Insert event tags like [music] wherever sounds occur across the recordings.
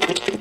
food.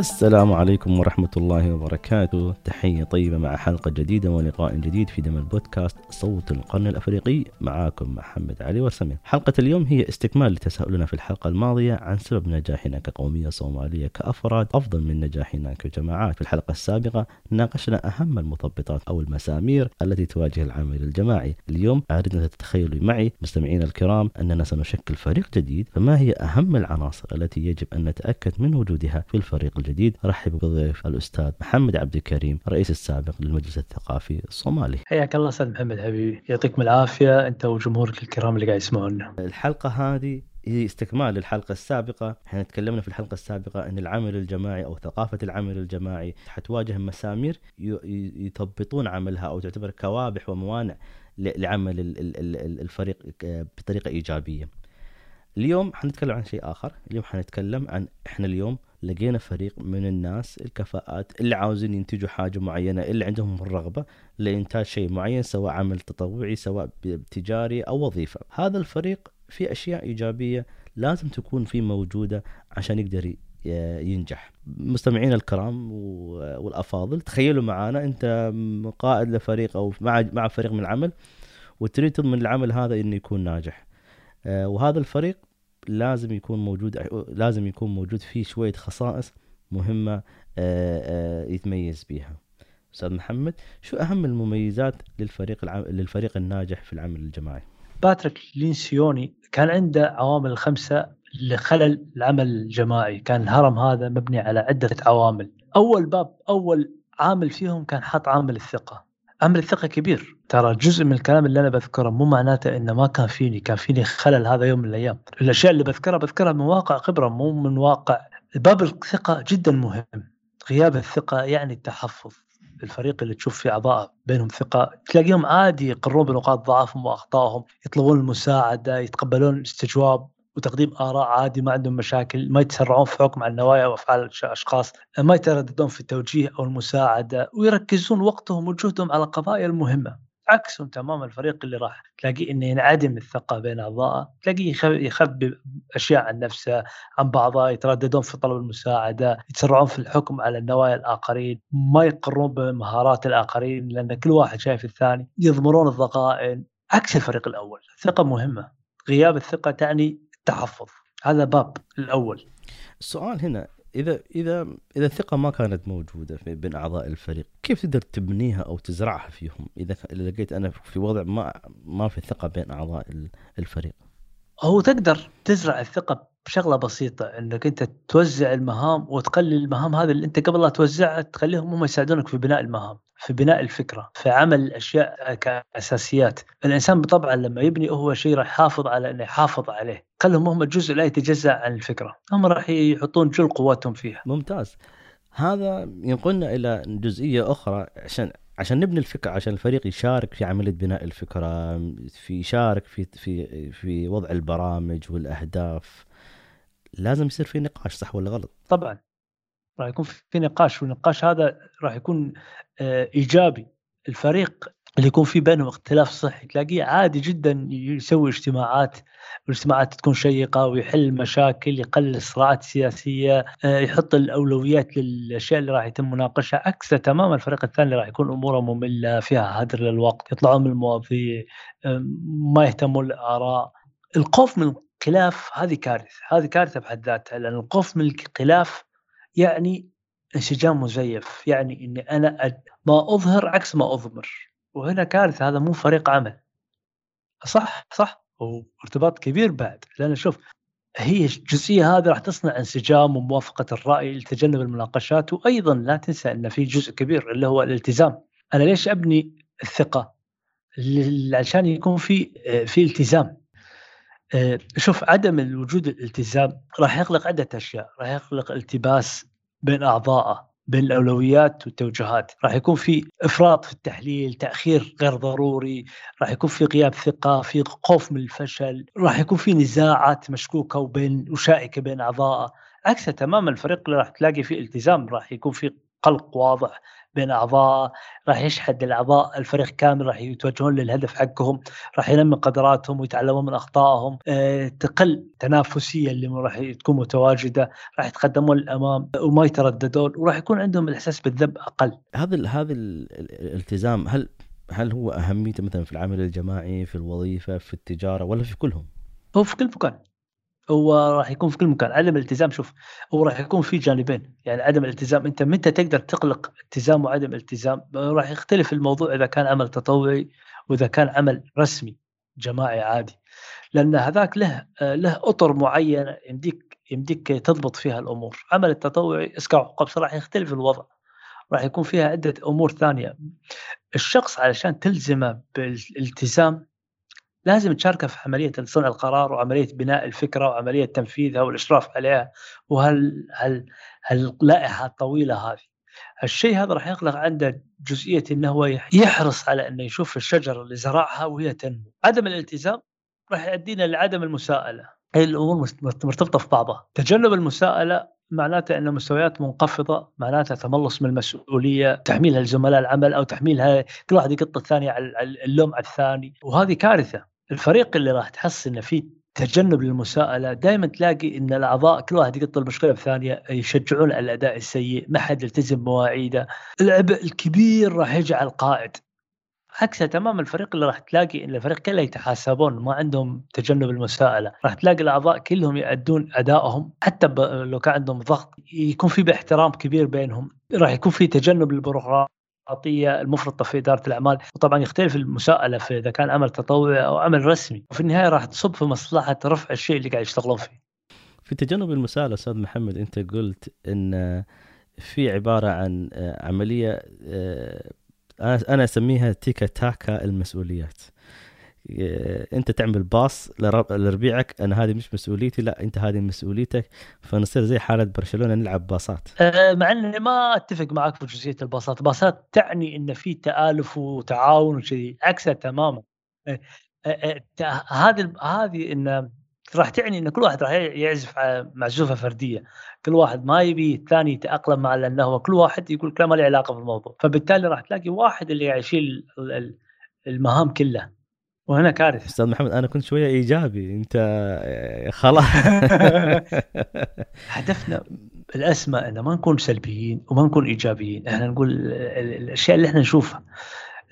السلام عليكم ورحمة الله وبركاته. تحية طيبة مع حلقة جديدة ولقاء جديد في دم البودكاست صوت القرن الأفريقي. معاكم محمد علي وسمي حلقة اليوم هي استكمال لتساؤلنا في الحلقة الماضية عن سبب نجاحنا كقومية صومالية كأفراد أفضل من نجاحنا كجماعات. في الحلقة السابقة ناقشنا أهم المثبطات أو المسامير التي تواجه العمل الجماعي. اليوم أردنا تتخيلوا معي مستمعينا الكرام أننا سنشكل فريق جديد. فما هي أهم العناصر التي يجب أن نتأكد من وجودها في الفريق الجديد؟ الجديد رحب بضيف الأستاذ محمد عبد الكريم الرئيس السابق للمجلس الثقافي الصومالي. حياك الله أستاذ محمد حبيبي يعطيكم العافية أنت وجمهورك الكرام اللي قاعد يسمعونا. الحلقة هذه هي استكمال للحلقة السابقة، إحنا تكلمنا في الحلقة السابقة ان العمل الجماعي أو ثقافة العمل الجماعي حتواجه مسامير يثبطون عملها أو تعتبر كوابح وموانع لعمل الفريق بطريقة إيجابية. اليوم حنتكلم عن شيء آخر، اليوم حنتكلم عن إحنا اليوم لقينا فريق من الناس الكفاءات اللي عاوزين ينتجوا حاجة معينة اللي عندهم الرغبة لإنتاج شيء معين سواء عمل تطوعي سواء تجاري أو وظيفة. هذا الفريق في أشياء إيجابية لازم تكون فيه موجودة عشان يقدر ينجح. مستمعينا الكرام والأفاضل تخيلوا معانا أنت قائد لفريق أو مع فريق من العمل وتريد تضمن العمل هذا إنه يكون ناجح. آه، وهذا الفريق لازم يكون موجود لازم يكون موجود فيه شوية خصائص مهمة آه، آه، يتميز بها أستاذ محمد شو أهم المميزات للفريق العم... للفريق الناجح في العمل الجماعي؟ باتريك لينسيوني كان عنده عوامل خمسة لخلل العمل الجماعي. كان الهرم هذا مبني على عدة عوامل. أول باب أول عامل فيهم كان حط عامل الثقة. عامل الثقة كبير. ترى جزء من الكلام اللي أنا بذكره مو معناته إنه ما كان فيني كان فيني خلل هذا يوم من الأيام. الأشياء اللي بذكرها بذكرها من واقع خبرة مو من واقع. باب الثقة جدا مهم. غياب الثقة يعني التحفظ. الفريق اللي تشوف فيه أعضاء بينهم ثقة. تلاقيهم عادي يقرون بنقاط ضعفهم وأخطائهم يطلبون المساعدة يتقبلون استجواب. وتقديم آراء عادي ما عندهم مشاكل ما يتسرعون في حكم على النوايا وافعال الأشخاص ما يترددون في التوجيه أو المساعدة ويركزون وقتهم وجهدهم على القضايا المهمة. عكسهم تماما الفريق اللي راح تلاقيه إنه ينعدم الثقة بين اعضائه تلاقيه يخبي أشياء عن نفسه عن بعضه يترددون في طلب المساعدة يتسرعون في الحكم على النوايا الآخرين ما يقرون بمهارات الآخرين لأن كل واحد شايف الثاني يضمرون الضغائن. عكس الفريق الأول الثقة مهمة. غياب الثقة تعني التحفظ. هذا باب الأول. السؤال هنا إذا إذا إذا الثقة ما كانت موجودة في بين أعضاء الفريق كيف تقدر تبنيها أو تزرعها فيهم؟ إذا لقيت أنا في وضع ما ما في ثقة بين أعضاء الفريق. هو تقدر تزرع الثقة بشغلة بسيطة إنك أنت توزع المهام وتقلل المهام هذه اللي أنت قبل لا توزعها تخليهم هم يساعدونك في بناء المهام. في بناء الفكرة في عمل الأشياء كأساسيات. الإنسان بطبعه لما يبني هو شيء راح يحافظ على إنه يحافظ عليه. خلهم هم الجزء لا يتجزأ عن الفكرة. هم راح يحطون جل قوتهم فيها. ممتاز. هذا ينقلنا إلى جزئية أخرى عشان عشان نبني الفكرة عشان الفريق يشارك في عملية بناء الفكرة في يشارك في في في وضع البرامج والأهداف. لازم يصير في نقاش صح ولا غلط؟ طبعا. راح يكون في نقاش والنقاش هذا راح يكون آه، إيجابي. الفريق اللي يكون في بينهم اختلاف صحي تلاقيه عادي جدا يسوي اجتماعات والاجتماعات تكون شيقة ويحل مشاكل يقلل الصراعات السياسية آه، يحط الأولويات للأشياء اللي راح يتم مناقشها. عكسه تماما الفريق الثاني اللي راح يكون أموره مملة فيها هدر للوقت يطلعون من المواضيع ما يهتمون الاراء الخوف من الخلاف هذه كارثة هذه كارثة بحد ذاتها لأن الخوف من الخلاف يعني انسجام مزيف يعني إني أنا ما أظهر عكس ما أضمر. وهنا كارثة هذا مو فريق عمل. صح صح. وارتباط كبير بعد. لأن شوف هي الجزئية هذه راح تصنع انسجام وموافقة الرأي لتجنب المناقشات. وأيضا لا تنسى إن في جزء كبير اللي هو الالتزام. أنا ليش أبني الثقة؟ عشان يكون في في التزام. شوف عدم الوجود الالتزام راح يخلق عدة أشياء. راح يخلق التباس بين اعضائه بين الأولويات والتوجهات. راح يكون في إفراط في التحليل تأخير غير ضروري. راح يكون في غياب ثقة في خوف من الفشل. راح يكون في نزاعات مشكوكة وبين وشائكة بين اعضائه عكسه تماما الفريق اللي راح تلاقي فيه التزام راح يكون في قلق واضح بين أعضاء راح يشحذ الاعضاء الفريق كامل راح يتوجهون للهدف حقهم راح ينمي قدراتهم ويتعلمون من أخطائهم. أه تقل التنافسيه اللي راح تكون متواجدة راح يتقدمون للأمام وما يترددون وراح يكون عندهم الإحساس بالذنب أقل. هذا هذا الالتزام هل هل هو أهميته مثلا في العمل الجماعي في الوظيفة في التجارة ولا في كلهم؟ هو في كل مكان. هو راح يكون في كل مكان. عدم الالتزام شوف هو راح يكون في جانبين. يعني عدم الالتزام أنت متى تقدر تقلق التزام وعدم التزام؟ راح يختلف الموضوع إذا كان عمل تطوعي وإذا كان عمل رسمي جماعي عادي. لأن هذاك له له أطر معينه يمديك يمديك تضبط فيها الأمور. عمل التطوعي اسكاو قبس راح يختلف الوضع. راح يكون فيها عدة أمور ثانية. الشخص علشان تلزمه بالالتزام لازم تشاركه في عملية صنع القرار وعملية بناء الفكرة وعملية تنفيذها والإشراف عليها. وهل هل هاللائحه الطويلة هذه؟ الشيء هذا راح يخلق عنده جزئية انه هو يحرص على إنه يشوف الشجرة اللي زرعها وهي تنمو. عدم الالتزام راح يؤدينا لعدم المساءلة. هي الأمور مرتبطة في بعضها. تجنب المساءلة معناته إن مستويات منخفضة معناتها تملص من المسؤولية تحميلها لزملاء العمل أو تحميلها كل واحد يقط الثاني على اللوم على الثاني. وهذه كارثة. الفريق اللي راح تحس انه في تجنب للمساءله دائما تلاقي إن الأعضاء كل واحد يقط المشكلة الثانية يشجعون على الأداء السيء ما حد يلتزم بمواعيده. العبء الكبير راح يجي على القائد. عكسها تماما الفريق اللي راح تلاقي إن الفريق كله يتحاسبون ما عندهم تجنب المساءلة. راح تلاقي الأعضاء كلهم يؤدون أدائهم حتى لو كان عندهم ضغط يكون في باحترام كبير بينهم. راح يكون في تجنب للبيروقراطيه المفرطه في إدارة الأعمال. وطبعا يختلف المساءلة في إذا كان عمل تطوعي أو عمل رسمي. وفي النهاية راح تصب في مصلحة رفع الشيء اللي قاعد يشتغلون فيه. في تجنب المساءلة أستاذ محمد أنت قلت إن في عبارة عن عملية أنا أنا أسميها تيكا تاكا المسؤوليات. انت تعمل باص لربيعك أنا هذه مش مسؤوليتي لا انت هذه مسؤوليتك. فنصير زي حالة برشلونة نلعب باصات. أه مع اني ما اتفق معك في جزئية الباصات. الباصات تعني ان في تآلف وتعاون وشيء عكسها تماما. أه هذه هذه إن راح تعني إن كل واحد راح يعزف معزوفه فردية. كل واحد ما يبي الثاني يتأقلم مع لأنه هو كل واحد يقول كلام ما له علاقة بالموضوع. فبالتالي راح تلاقي واحد اللي يشيل المهام كلها. وهنا كارثه أستاذ محمد أنا كنت شوية إيجابي. أنت خلاص. [laughs] هدفنا الاسمى ان ما نكون سلبيين وما نكون إيجابيين. إحنا نقول الأشياء اللي إحنا نشوفها.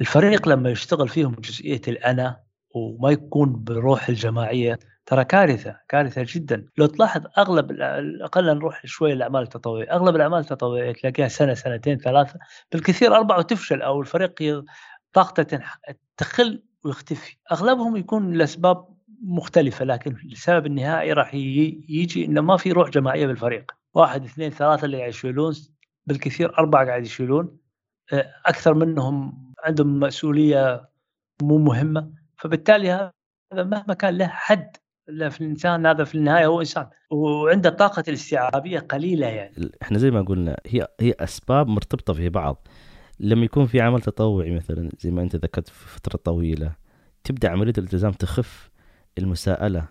الفريق لما يشتغل فيهم جزئية الأنا وما يكون بالروح الجماعية ترى كارثة كارثة جدا. لو تلاحظ أغلب أقل نروح شوي الأعمال التطوعية. أغلب الأعمال التطوعية تلاقيها سنة سنتين ثلاثة. بالكثير أربعة وتفشل أو الفريق طاقته تخل ويختفي. أغلبهم يكون لأسباب مختلفة لكن السبب النهائي راح يجي إنه ما في روح جماعية بالفريق. واحد اثنين ثلاثة اللي قاعد يشيلون بالكثير أربعة قاعد يشيلون. أكثر منهم عندهم مسؤولية مو مهمة. فبالتالي هذا مهما كان له حد في الإنسان هذا في النهاية هو إنسان. وعنده طاقة الاستيعابية قليلة يعني. إحنا زي ما قلنا هي هي أسباب مرتبطة في بعض. لما يكون في عمل تطوعي مثلا زي ما أنت ذكرت في فترة طويلة تبدأ عملية الالتزام تخف المساءلة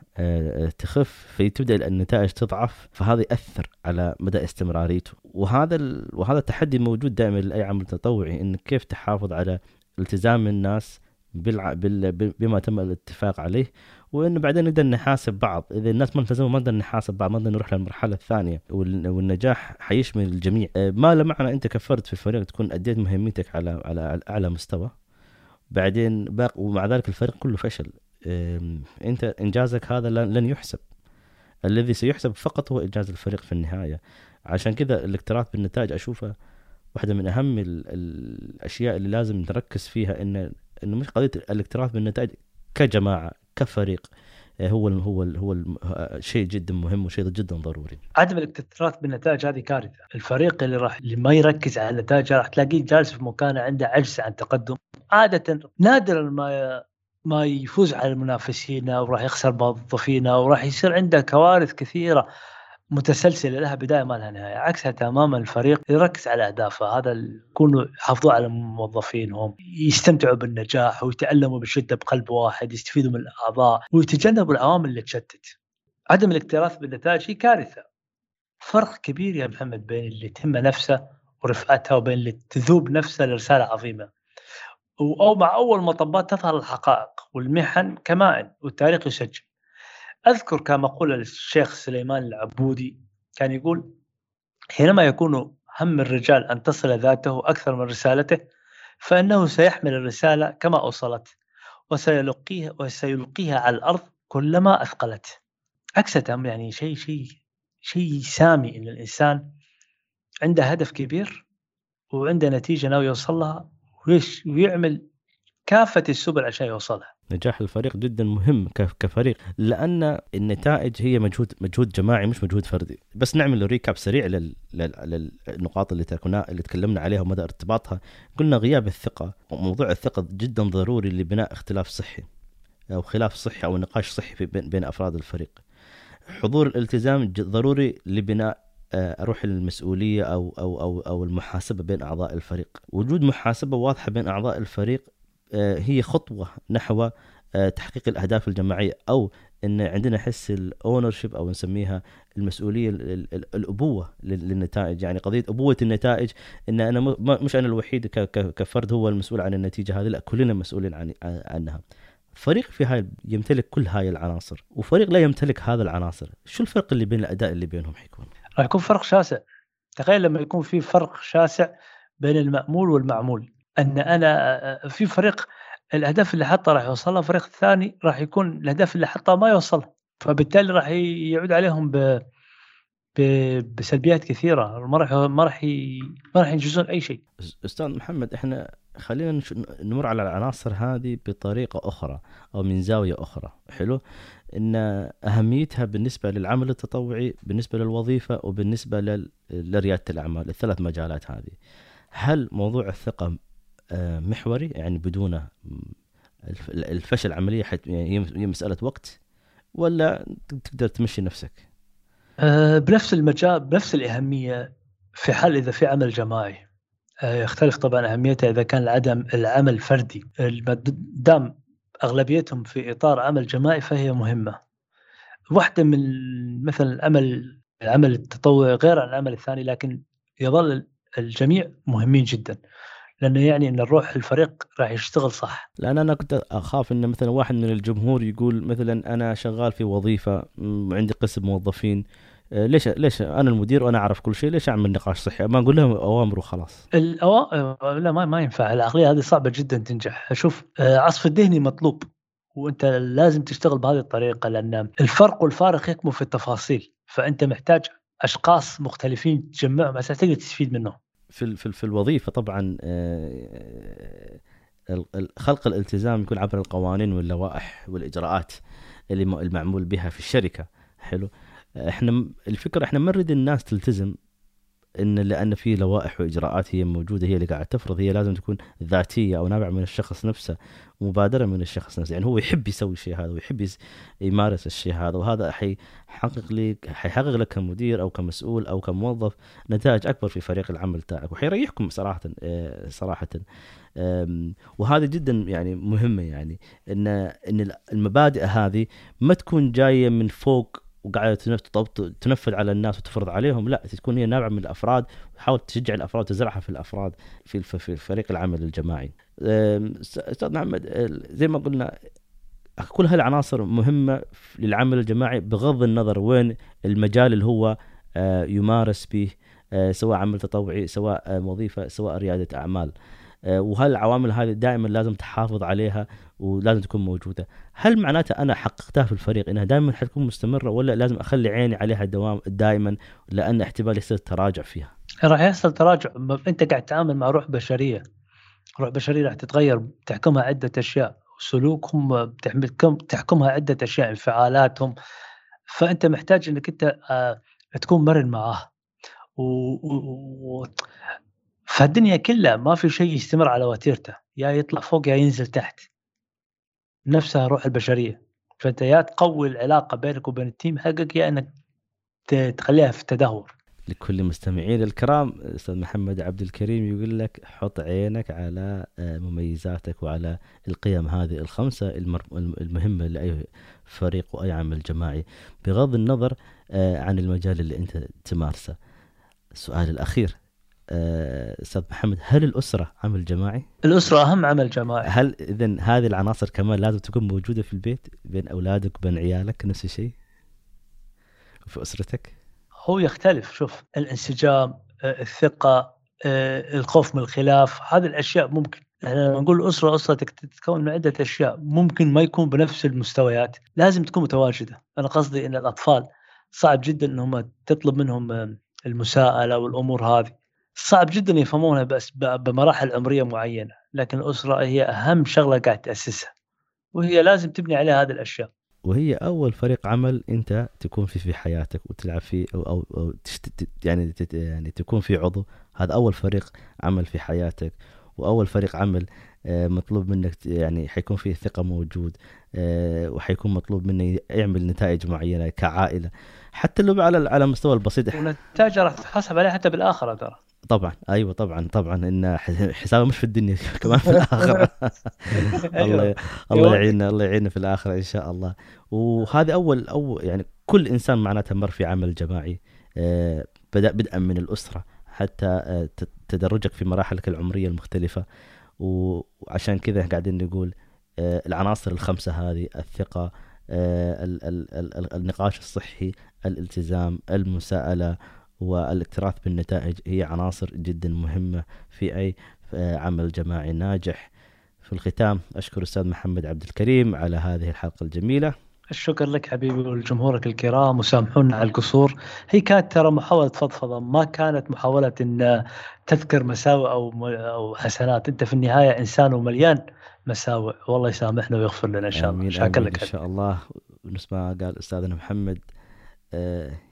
تخف فتبدأ النتائج تضعف فهذا يأثر على مدى استمراريته. وهذا ال... وهذا تحدي موجود دائما لأي عمل تطوعي إنك كيف تحافظ على التزام الناس بالع... بال... بما تم الاتفاق عليه وانه بعدين نقدر نحاسب بعض. إذا الناس ما التزموا ما نقدر نحاسب بعض ما نقدر نروح للمرحلة الثانية. والنجاح حيشمل الجميع. ما له معنى أنت كفرد في الفريق تكون أديت مهمتك على على أعلى مستوى. بعدين باق ومع ذلك الفريق كله فشل. أنت إنجازك هذا لن يحسب. الذي سيحسب فقط هو إنجاز الفريق في النهاية. عشان كذا الاكتراث بالنتائج أشوفه واحدة من أهم الأشياء اللي لازم نركز فيها إن إنه مش قضية الاكتراث بالنتائج كجماعة كفريق هو ال هو ال هو ال شيء جدا مهم وشيء جدا ضروري. عدم الاكتراث بالنتائج هذه كارثة، الفريق اللي راح اللي ما يركز على النتائج راح تلاقيه جالس في مكانه عنده عجز عن تقدم، عادة نادرا ما ما يفوز على المنافسين وراح يخسر موظفينه وراح يصير عنده كوارث كثيرة. متسلسلة لها بداية ما لها نهاية عكسها تماما الفريق يركز على أهدافه هذا يكونوا يحافظوا على موظفينهم يستمتعوا بالنجاح ويتألموا بشدة بقلب واحد يستفيدوا من الأعضاء ويتجنبوا العوامل اللي تشتت. عدم الاكتراث بالنتائج هي كارثة. فرق كبير يا محمد بين اللي تهمه نفسه ورفعتها وبين اللي تذوب نفسها لرسالة عظيمة. أو مع أول مطبات تظهر الحقائق والمحن كمائن والتاريخ يسجل. أذكر كما قول الشيخ سليمان العبودي كان يقول حينما يكون هم الرجال أن تصل ذاته أكثر من رسالته فإنه سيحمل الرسالة كما أوصلت وسيلقيها وسيلقيها على الأرض كلما أثقلت. عكستهم يعني شيء شيء شيء سامي إن الإنسان عنده هدف كبير وعنده نتيجة ناوي يوصل لها ويعمل كافة السبل عشان يوصلها. نجاح الفريق جدا مهم كفريق لأن النتائج هي مجهود مجهود جماعي مش مجهود فردي. بس نعمل ريكاب سريع لل... لل... للنقاط اللي تكنا... اللي تكلمنا عليها ومدى ارتباطها. قلنا غياب الثقة وموضوع الثقة جدا ضروري لبناء اختلاف صحي أو خلاف صحي أو نقاش صحي بين, أفراد الفريق. حضور الالتزام ضروري لبناء آه، روح المسؤولية أو أو أو أو المحاسبة بين أعضاء الفريق. وجود محاسبة واضحة بين أعضاء الفريق هي خطوة نحو آه، تحقيق الأهداف الجماعية أو إن عندنا حس الأونرشيب أو نسميها المسؤولية الأبوة للنتائج. يعني قضية أبوة النتائج إن أنا مش أنا الوحيد كفرد هو المسؤول عن النتيجة هذه لا كلنا مسؤولين عن عنها. فريق في هاي يمتلك كل هاي العناصر وفريق لا يمتلك هذا العناصر. شو الفرق اللي بين الأداء اللي بينهم حيكون؟ راح يكون فرق شاسع. تخيل لما يكون في فرق شاسع بين المأمول والمعمول. أن أنا في فريق الأهداف اللي حطها راح يوصلها فريق الثاني راح يكون الأهداف اللي حطها ما يوصلها. فبالتالي راح يعود عليهم ب بسلبيات كثيرة. ما راح ما راح ما راح ينجزون أي شيء. أستاذ محمد إحنا خلينا نمر على العناصر هذه بطريقة أخرى أو من زاوية أخرى. حلو؟ إن أهميتها بالنسبة للعمل التطوعي بالنسبة للوظيفة وبالنسبة لريادة الأعمال الثلاث مجالات هذه. هل موضوع الثقة محوري يعني بدونه الفشل عملية يعني هي مسألة وقت ولا تقدر تمشي نفسك؟ أه بنفس المجال بنفس الأهمية في حال إذا في عمل جماعي. أه يختلف طبعا اهميته إذا كان العدم العمل فردي. دام أغلبيتهم في إطار عمل جماعي فهي مهمة. واحدة من مثلا العمل العمل التطوعي غير عن العمل الثاني لكن يظل الجميع مهمين جدا. لأنه يعني إن الروح الفريق راح يشتغل صح. لأن أنا كنت أخاف إن مثلا واحد من الجمهور يقول مثلا أنا شغال في وظيفة وعندي قسم موظفين آه، ليش ليش أنا المدير وأنا أعرف كل شيء ليش أعمل نقاش صحي؟ ما أقول لهم أوامر وخلاص. الأوا... لا ما ما ينفع. العقلية هذه صعبة جدا تنجح. شوف آه، عصف الذهني مطلوب وأنت لازم تشتغل بهذه الطريقة لأن الفرق والفارق يكمن في التفاصيل فأنت محتاج أشخاص مختلفين تجمعهم عشان تقدر تستفيد منهم. في في, في الوظيفة طبعا آه، خلق الالتزام يكون عبر القوانين واللوائح والإجراءات اللي المعمول بها في الشركة. حلو. إحنا الفكرة إحنا ما نريد الناس تلتزم إن لأن في لوائح وإجراءات هي موجودة هي اللي قاعدة تفرض هي لازم تكون ذاتية أو نابعة من الشخص نفسه مبادرة من الشخص نفسه. يعني هو يحب يسوي الشيء هذا ويحب يمارس الشيء هذا وهذا حيحقق لك حيحقق لك كمدير أو كمسؤول أو كموظف نتائج أكبر في فريق العمل تاعك وحيريحكم صراحة آه، صراحة. وهذا جدا يعني مهمة يعني ان إن المبادئ هذه ما تكون جاية من فوق وقاعدة تنفذ على الناس وتفرض عليهم لا تكون هي نابعه من الأفراد وتحاول تشجع الأفراد وتزرعها في الأفراد في فريق العمل الجماعي. أستاذ محمد زي ما قلنا كل هالعناصر مهمة للعمل الجماعي بغض النظر وين المجال اللي هو آه، يمارس به آه، سواء عمل تطوعي سواء آه، وظيفة سواء ريادة أعمال. آه، وهالعوامل هذه دائما لازم تحافظ عليها ولازم تكون موجودة؟ هل معناتها أنا حققتها في الفريق إنها دائما حتكون مستمرة ولا لازم أخلي عيني عليها دوام دائما لأن احتمال يصير تراجع فيها؟ راح يحصل تراجع. أنت قاعد تتعامل مع روح بشرية. روح بشرية راح تتغير تحكمها عدة أشياء. سلوكهم تحكمها عدة أشياء انفعالاتهم. فأنت محتاج إنك أنت آه، تكون مرن معاه. و... فالدنيا كلها ما في شيء يستمر على وتيرته يا يطلع فوق يا ينزل تحت. نفسها روح البشرية. فأنت يا تقوي العلاقة بينك وبين التيم حقك يا إنك تخليها في تدهور لكل مستمعين الكرام أستاذ محمد عبد الكريم يقول لك حط عينك على آه، مميزاتك وعلى القيم هذه الخمسة المهمة لأي فريق وأي عمل جماعي. بغض النظر آه، عن المجال اللي أنت تمارسه. السؤال الأخير أستاذ محمد هل الأسرة عمل جماعي؟ الأسرة اهم عمل جماعي هل اذا هذه العناصر كمان لازم تكون موجودة في البيت بين أولادك وبين عيالك نفس الشيء؟ في أسرتك؟ هو يختلف شوف الانسجام آه، الثقة آه، الخوف من الخلاف هذه الأشياء ممكن إحنا لما نقول أسرة أسرتك تتكون من عدة أشياء ممكن ما يكون بنفس المستويات لازم تكون متواجدة أنا قصدي إن الأطفال صعب جدا إنهم تطلب منهم المساءلة والأمور هذه صعب جدا يفهمونها بس بمراحل عمرية معينة لكن الأسرة هي أهم شغلة قاعد تأسسها وهي لازم تبني عليها هذه الأشياء. وهي أول فريق عمل أنت تكون فيه في حياتك وتلعب فيه أو أو, أو يعني يعني تكون في عضو. هذا أول فريق عمل في حياتك وأول فريق عمل آه، مطلوب منك يعني حيكون فيه ثقة موجود آه، وحيكون مطلوب منه يعمل نتائج معينة كعائلة. حتى لو على على المستوى البسيط ونتائج راح تحاسب عليها حتى بالآخرة ترى. طبعا أيوه طبعا طبعا إن حسابه مش في الدنيا [laughs] كمان في الآخرة. [laughs] الله أيوة. الله يعيننا الله يعيننا في الآخرة إن شاء الله. وهذه أول أو يعني كل إنسان معناتها مر في عمل جماعي آه، بدأ بدءا من الأسرة حتى تدرجك في مراحلك العمرية المختلفة. وعشان كذا قاعدين نقول آه، العناصر الخمسة هذه الثقة آه، النقاش الصحي الالتزام المساءلة والاكتراث بالنتائج هي عناصر جدا مهمة في أي آه، عمل جماعي ناجح. في الختام أشكر الاستاذ محمد عبد الكريم على هذه الحلقة الجميلة. الشكر لك حبيبي ولجمهورك الكرام وسامحونا على القصور. هي كانت ترى محاولة فضفضة ما كانت محاولة إن تذكر مساوئ أو أو حسنات. أنت في النهاية إنسان ومليان مساوئ. والله يسامحنا ويغفر لنا إن شاء الله. شكرا لك إن شاء الله. ونفس ما قال أستاذنا محمد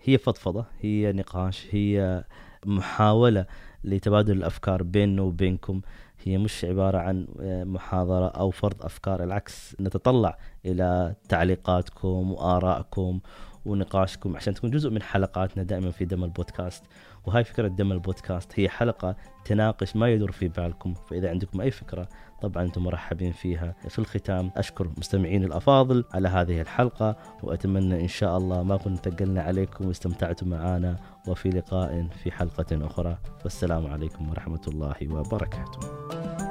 هي فضفضة هي نقاش هي محاولة لتبادل الأفكار بيننا وبينكم. هي مش عبارة عن آه، محاضرة أو فرض أفكار العكس نتطلع إلى تعليقاتكم وآرائكم ونقاشكم عشان تكون جزء من حلقاتنا دائما في دم البودكاست وهاي فكرة دم البودكاست هي حلقة تناقش ما يدور في بالكم. فإذا عندكم أي فكرة طبعا أنتم مرحبين فيها. في الختام أشكر مستمعين الأفاضل على هذه الحلقة وأتمنى إن شاء الله ما كنا ثقلنا عليكم واستمتعتم معنا وفي لقاء في حلقة أخرى. والسلام عليكم ورحمة الله وبركاته.